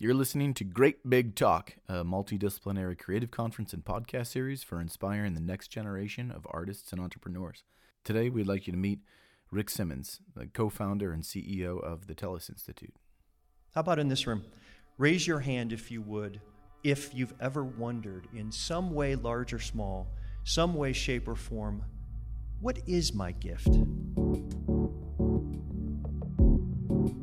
You're listening to Great Big Talk, a multidisciplinary creative conference and podcast series for inspiring the next generation of artists and entrepreneurs. Today, we'd like you to meet Rick Simmons, the co founder and CEO of the Telos Institute. How about in this room? Raise your hand if you would, if you've ever wondered in some way, large or small, some way, shape, or form, what is my gift?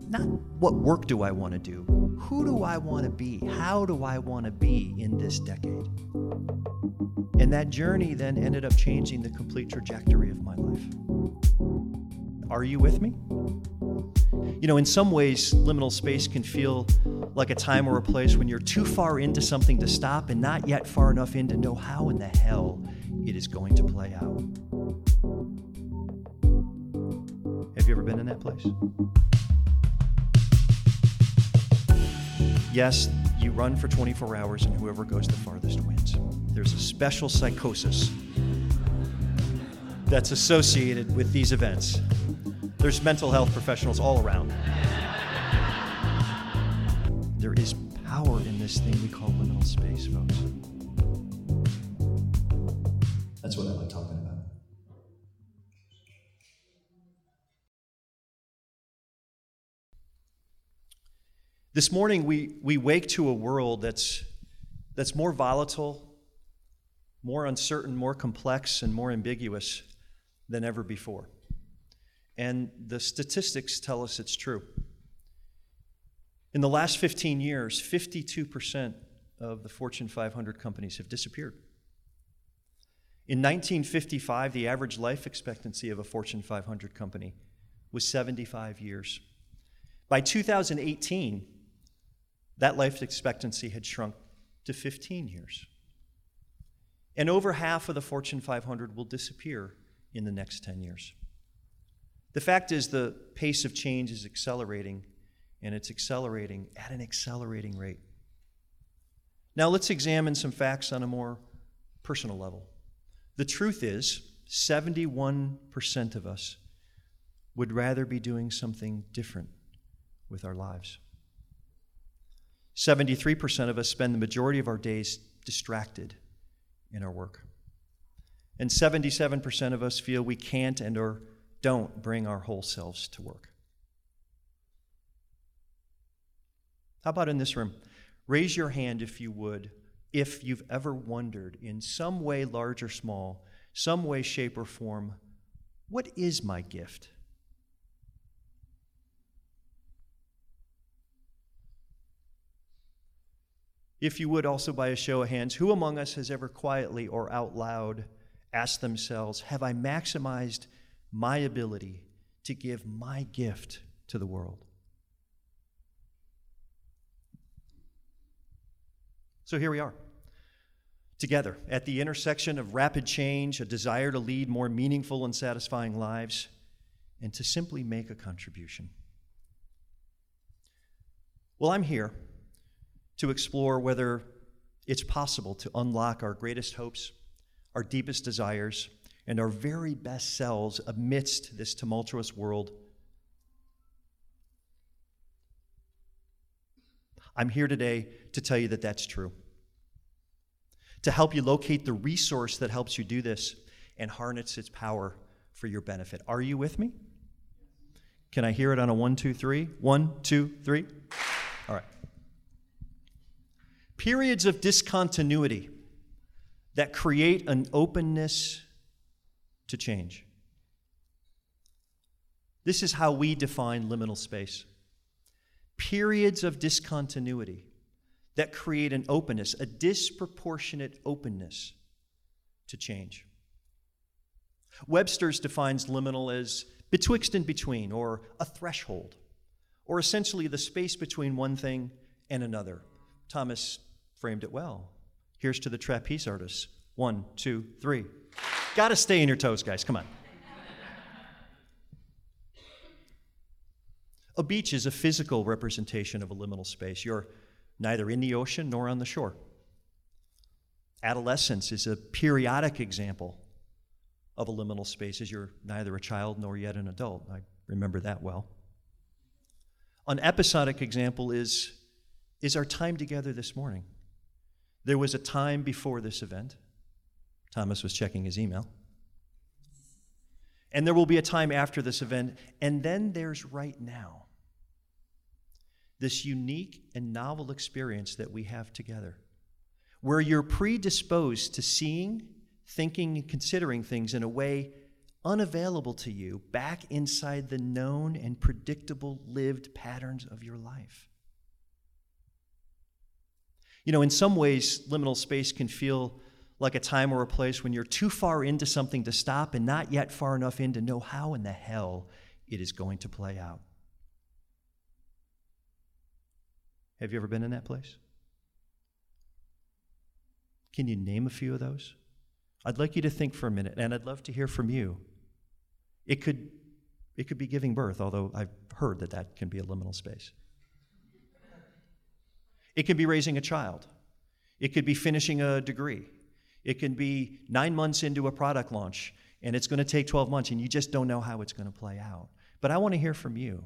Not what work do I want to do, who do I want to be? How do I want to be in this decade? And that journey then ended up changing the complete trajectory of my life. Are you with me? You know, in some ways, liminal space can feel like a time or a place when you're too far into something to stop and not yet far enough in to know how in the hell it is going to play out. Have you ever been in that place? Yes, you run for 24 hours and whoever goes the farthest wins. There's a special psychosis that's associated with these events. There's mental health professionals all around. There is power in this thing we call liminal space, folks. This morning, we, we wake to a world that's, that's more volatile, more uncertain, more complex, and more ambiguous than ever before. And the statistics tell us it's true. In the last 15 years, 52% of the Fortune 500 companies have disappeared. In 1955, the average life expectancy of a Fortune 500 company was 75 years. By 2018, that life expectancy had shrunk to 15 years. And over half of the Fortune 500 will disappear in the next 10 years. The fact is, the pace of change is accelerating, and it's accelerating at an accelerating rate. Now, let's examine some facts on a more personal level. The truth is, 71% of us would rather be doing something different with our lives. 73% of us spend the majority of our days distracted in our work. And 77% of us feel we can't and or don't bring our whole selves to work. How about in this room? Raise your hand if you would, if you've ever wondered in some way, large or small, some way, shape, or form, what is my gift? If you would also, by a show of hands, who among us has ever quietly or out loud asked themselves, Have I maximized my ability to give my gift to the world? So here we are, together at the intersection of rapid change, a desire to lead more meaningful and satisfying lives, and to simply make a contribution. Well, I'm here to explore whether it's possible to unlock our greatest hopes, our deepest desires, and our very best selves amidst this tumultuous world. I'm here today to tell you that that's true. To help you locate the resource that helps you do this and harness its power for your benefit. Are you with me? Can I hear it on a one, two, three? One, two, three. All right periods of discontinuity that create an openness to change. This is how we define liminal space periods of discontinuity that create an openness, a disproportionate openness to change. Webster's defines liminal as betwixt and between, or a threshold, or essentially the space between one thing and another. Thomas framed it well. Here's to the trapeze artists. One, two, three. Gotta stay in your toes, guys. Come on. A beach is a physical representation of a liminal space. You're neither in the ocean nor on the shore. Adolescence is a periodic example of a liminal space, as you're neither a child nor yet an adult. I remember that well. An episodic example is is our time together this morning. There was a time before this event. Thomas was checking his email. And there will be a time after this event. And then there's right now. This unique and novel experience that we have together, where you're predisposed to seeing, thinking, and considering things in a way unavailable to you back inside the known and predictable lived patterns of your life. You know, in some ways, liminal space can feel like a time or a place when you're too far into something to stop and not yet far enough in to know how in the hell it is going to play out. Have you ever been in that place? Can you name a few of those? I'd like you to think for a minute, and I'd love to hear from you. It could, it could be giving birth, although I've heard that that can be a liminal space. It can be raising a child. It could be finishing a degree. It can be nine months into a product launch and it's going to take 12 months and you just don't know how it's going to play out. But I want to hear from you.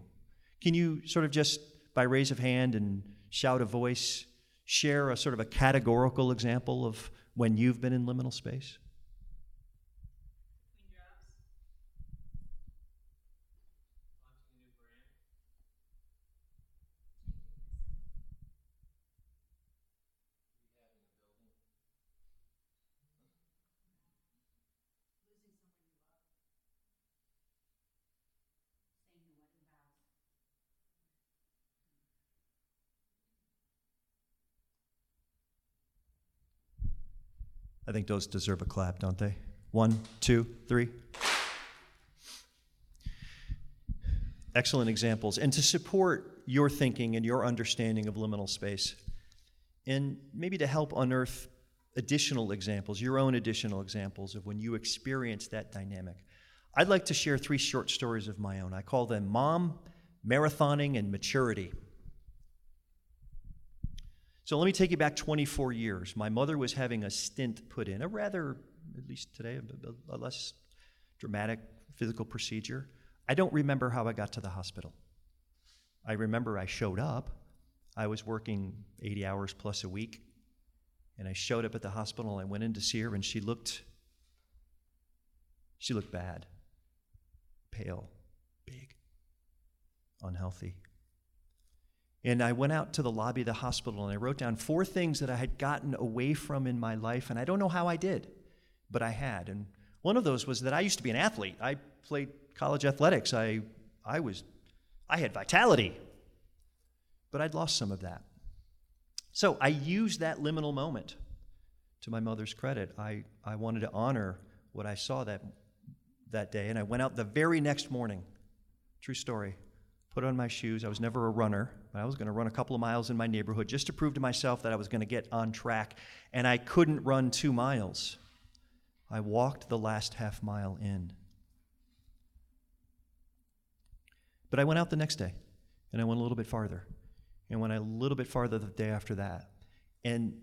Can you sort of just, by raise of hand and shout a voice, share a sort of a categorical example of when you've been in liminal space? I think those deserve a clap, don't they? One, two, three. Excellent examples. And to support your thinking and your understanding of liminal space, and maybe to help unearth additional examples, your own additional examples of when you experience that dynamic, I'd like to share three short stories of my own. I call them Mom, Marathoning, and Maturity. So let me take you back 24 years. My mother was having a stent put in, a rather, at least today, a, less dramatic physical procedure. I don't remember how I got to the hospital. I remember I showed up. I was working 80 hours plus a week. And I showed up at the hospital. I went in to see her, and she looked, she looked bad, pale, big, unhealthy. And I went out to the lobby of the hospital and I wrote down four things that I had gotten away from in my life. And I don't know how I did, but I had. And one of those was that I used to be an athlete. I played college athletics. I, I, was, I had vitality, but I'd lost some of that. So I used that liminal moment to my mother's credit. I, I wanted to honor what I saw that, that day. And I went out the very next morning. True story put on my shoes. I was never a runner, I was going to run a couple of miles in my neighborhood just to prove to myself that I was going to get on track. And I couldn't run two miles. I walked the last half mile in. But I went out the next day, and I went a little bit farther, and went a little bit farther the day after that. And,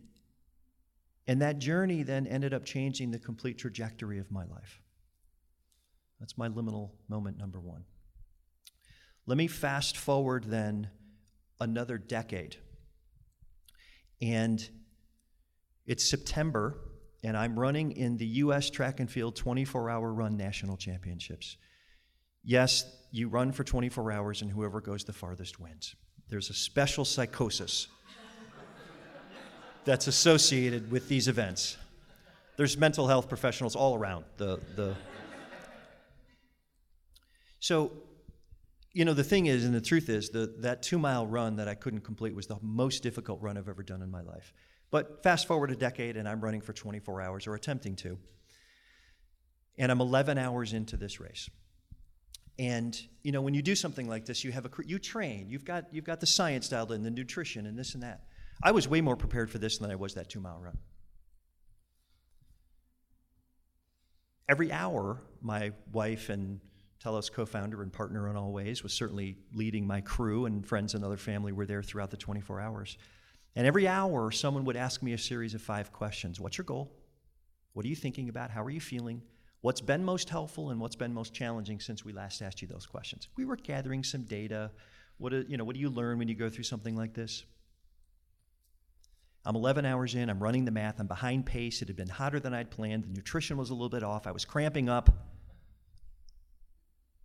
and that journey then ended up changing the complete trajectory of my life. That's my liminal moment number one. Let me fast forward then another decade. And it's September, and I'm running in the U.S. Track and Field 24 hour run national championships. Yes, you run for 24 hours, and whoever goes the farthest wins. There's a special psychosis that's associated with these events. There's mental health professionals all around the, the so you know, the thing is, and the truth is, the, that two mile run that I couldn't complete was the most difficult run I've ever done in my life. But fast forward a decade, and I'm running for 24 hours, or attempting to. And I'm 11 hours into this race. And you know, when you do something like this, you have a you train. You've got you've got the science dialed in, the nutrition, and this and that. I was way more prepared for this than I was that two mile run. Every hour, my wife and Telos co founder and partner in all ways, was certainly leading my crew, and friends and other family were there throughout the 24 hours. And every hour, someone would ask me a series of five questions What's your goal? What are you thinking about? How are you feeling? What's been most helpful and what's been most challenging since we last asked you those questions? We were gathering some data. What do, you know, what do you learn when you go through something like this? I'm 11 hours in, I'm running the math, I'm behind pace. It had been hotter than I'd planned. The nutrition was a little bit off. I was cramping up.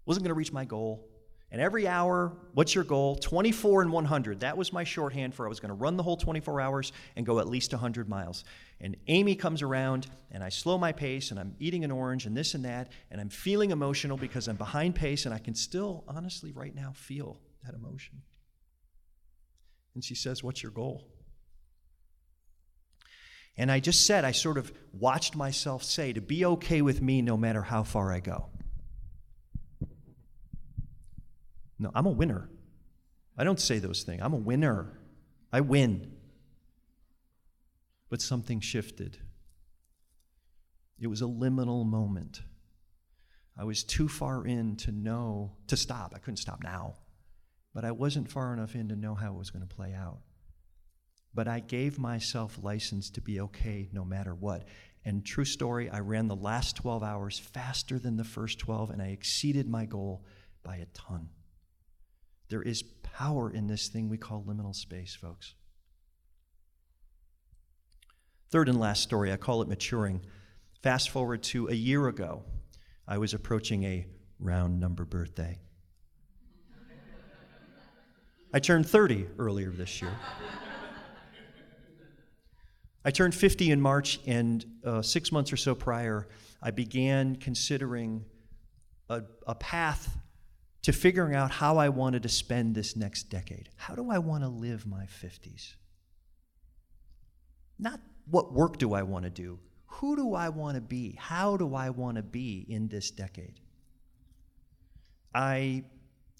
Wasn't going to reach my goal. And every hour, what's your goal? 24 and 100. That was my shorthand for I was going to run the whole 24 hours and go at least 100 miles. And Amy comes around, and I slow my pace, and I'm eating an orange, and this and that, and I'm feeling emotional because I'm behind pace, and I can still, honestly, right now, feel that emotion. And she says, What's your goal? And I just said, I sort of watched myself say, to be okay with me no matter how far I go. No, I'm a winner. I don't say those things. I'm a winner. I win. But something shifted. It was a liminal moment. I was too far in to know, to stop. I couldn't stop now. But I wasn't far enough in to know how it was going to play out. But I gave myself license to be okay no matter what. And true story, I ran the last 12 hours faster than the first 12, and I exceeded my goal by a ton. There is power in this thing we call liminal space, folks. Third and last story, I call it maturing. Fast forward to a year ago, I was approaching a round number birthday. I turned 30 earlier this year. I turned 50 in March, and uh, six months or so prior, I began considering a, a path to figuring out how I wanted to spend this next decade. How do I want to live my 50s? Not what work do I want to do? Who do I want to be? How do I want to be in this decade? I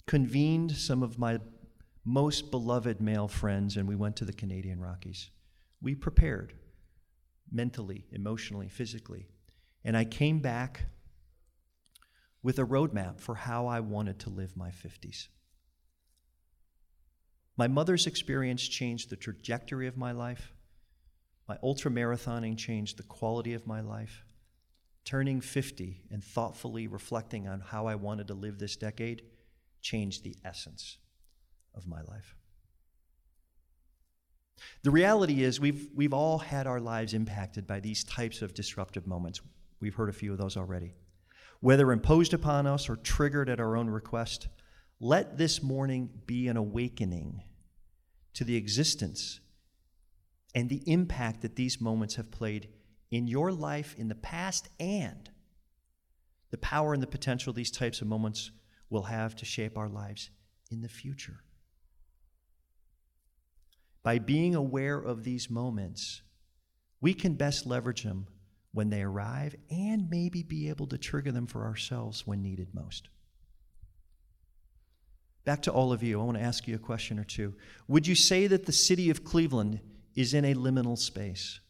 convened some of my most beloved male friends and we went to the Canadian Rockies. We prepared mentally, emotionally, physically. And I came back with a roadmap for how I wanted to live my 50s. My mother's experience changed the trajectory of my life. My ultra marathoning changed the quality of my life. Turning 50 and thoughtfully reflecting on how I wanted to live this decade changed the essence of my life. The reality is, we've, we've all had our lives impacted by these types of disruptive moments. We've heard a few of those already whether imposed upon us or triggered at our own request, let this morning be an awakening to the existence and the impact that these moments have played in your life in the past and the power and the potential these types of moments will have to shape our lives in the future. By being aware of these moments, we can best leverage them when they arrive and maybe be able to trigger them for ourselves when needed most. Back to all of you, I want to ask you a question or two. Would you say that the city of Cleveland is in a liminal space?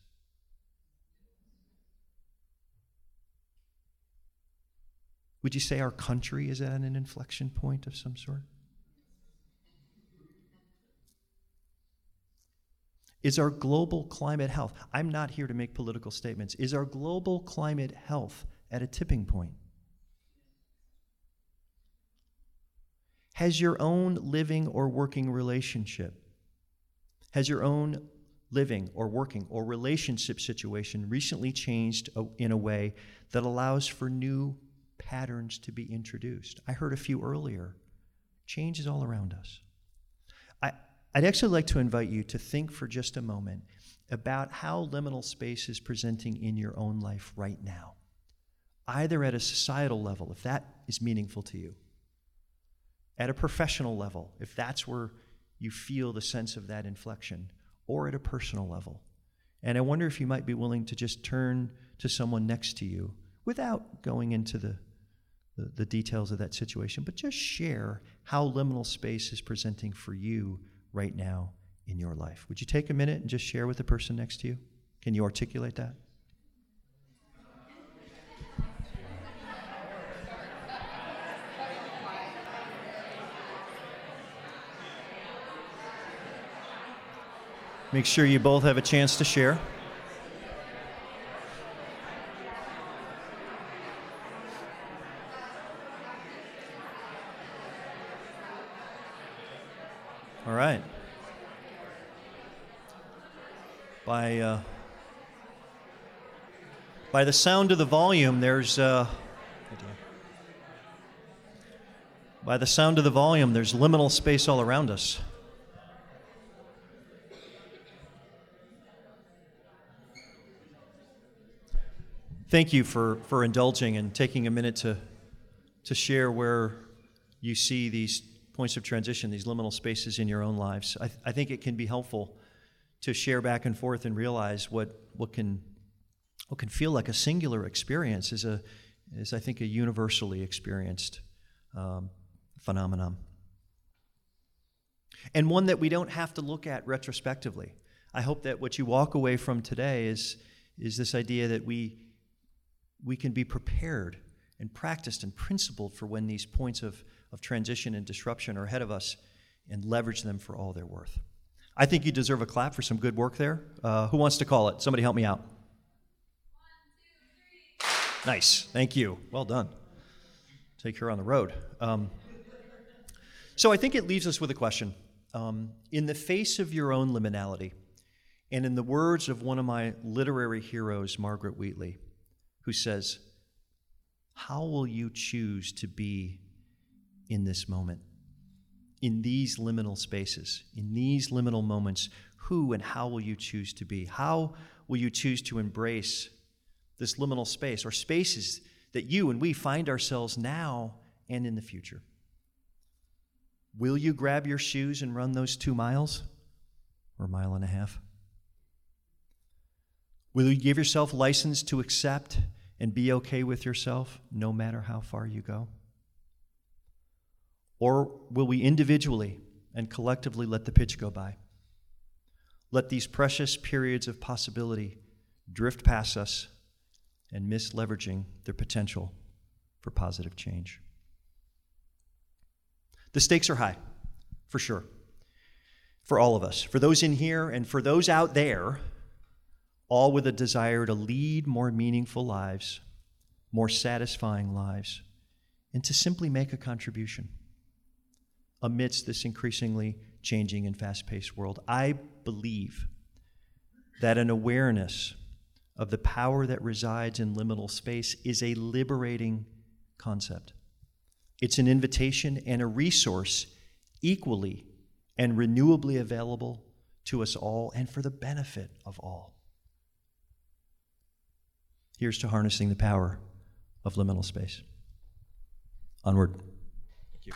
Would you say our country is at an inflection point of some sort? Is our global climate health, I'm not here to make political statements, is our global climate health at a tipping point? Has your own living or working relationship, has your own living or working or relationship situation recently changed in a way that allows for new patterns to be introduced? I heard a few earlier. Change is all around us. I'd actually like to invite you to think for just a moment about how liminal space is presenting in your own life right now, either at a societal level, if that is meaningful to you, at a professional level, if that's where you feel the sense of that inflection, or at a personal level. And I wonder if you might be willing to just turn to someone next to you without going into the, the, the details of that situation, but just share how liminal space is presenting for you right now in your life. Would you take a minute and just share with the person next to you? Can you articulate that? Make sure you both have a chance to share. All right. By, uh, by the sound of the volume, there's. Uh, by the sound of the volume, there's liminal space all around us. Thank you for, for indulging and taking a minute to, to share where you see these points of transition, these liminal spaces in your own lives. I, I think it can be helpful to share back and forth and realize what, what, can, what can feel like a singular experience is, a, is I think, a universally experienced um, phenomenon. And one that we don't have to look at retrospectively. I hope that what you walk away from today is, is this idea that we we can be prepared and practiced and principled for when these points of, of transition and disruption are ahead of us and leverage them for all they're worth. I think you deserve a clap for some good work there. Uh, who wants to call it? Somebody help me out. Nice. Thank you. Well done. Take her on the road. Um, so I think it leaves us with a question. Um, in the face of your own liminality, and in the words of one of my literary heroes, Margaret Wheatley, who says, How will you choose to be in this moment? In these liminal spaces, in these liminal moments, who and how will you choose to be? How will you choose to embrace this liminal space or spaces that you and we find ourselves now and in the future? Will you grab your shoes and run those two miles or a mile and a half? Will you give yourself license to accept and be okay with yourself no matter how far you go? Or will we individually and collectively let the pitch go by? Let these precious periods of possibility drift past us and miss leveraging their potential for positive change. The stakes are high, for sure, for all of us, for those in here and for those out there all with a desire to lead more meaningful lives, more satisfying lives, and to simply make a contribution amidst this increasingly changing and fast paced world. I believe that an awareness of the power that resides in liminal space is a liberating concept. It's an invitation and a resource equally and renewably available to us all and for the benefit of all. Here's to harnessing the power of liminal space. Onward. Thank you.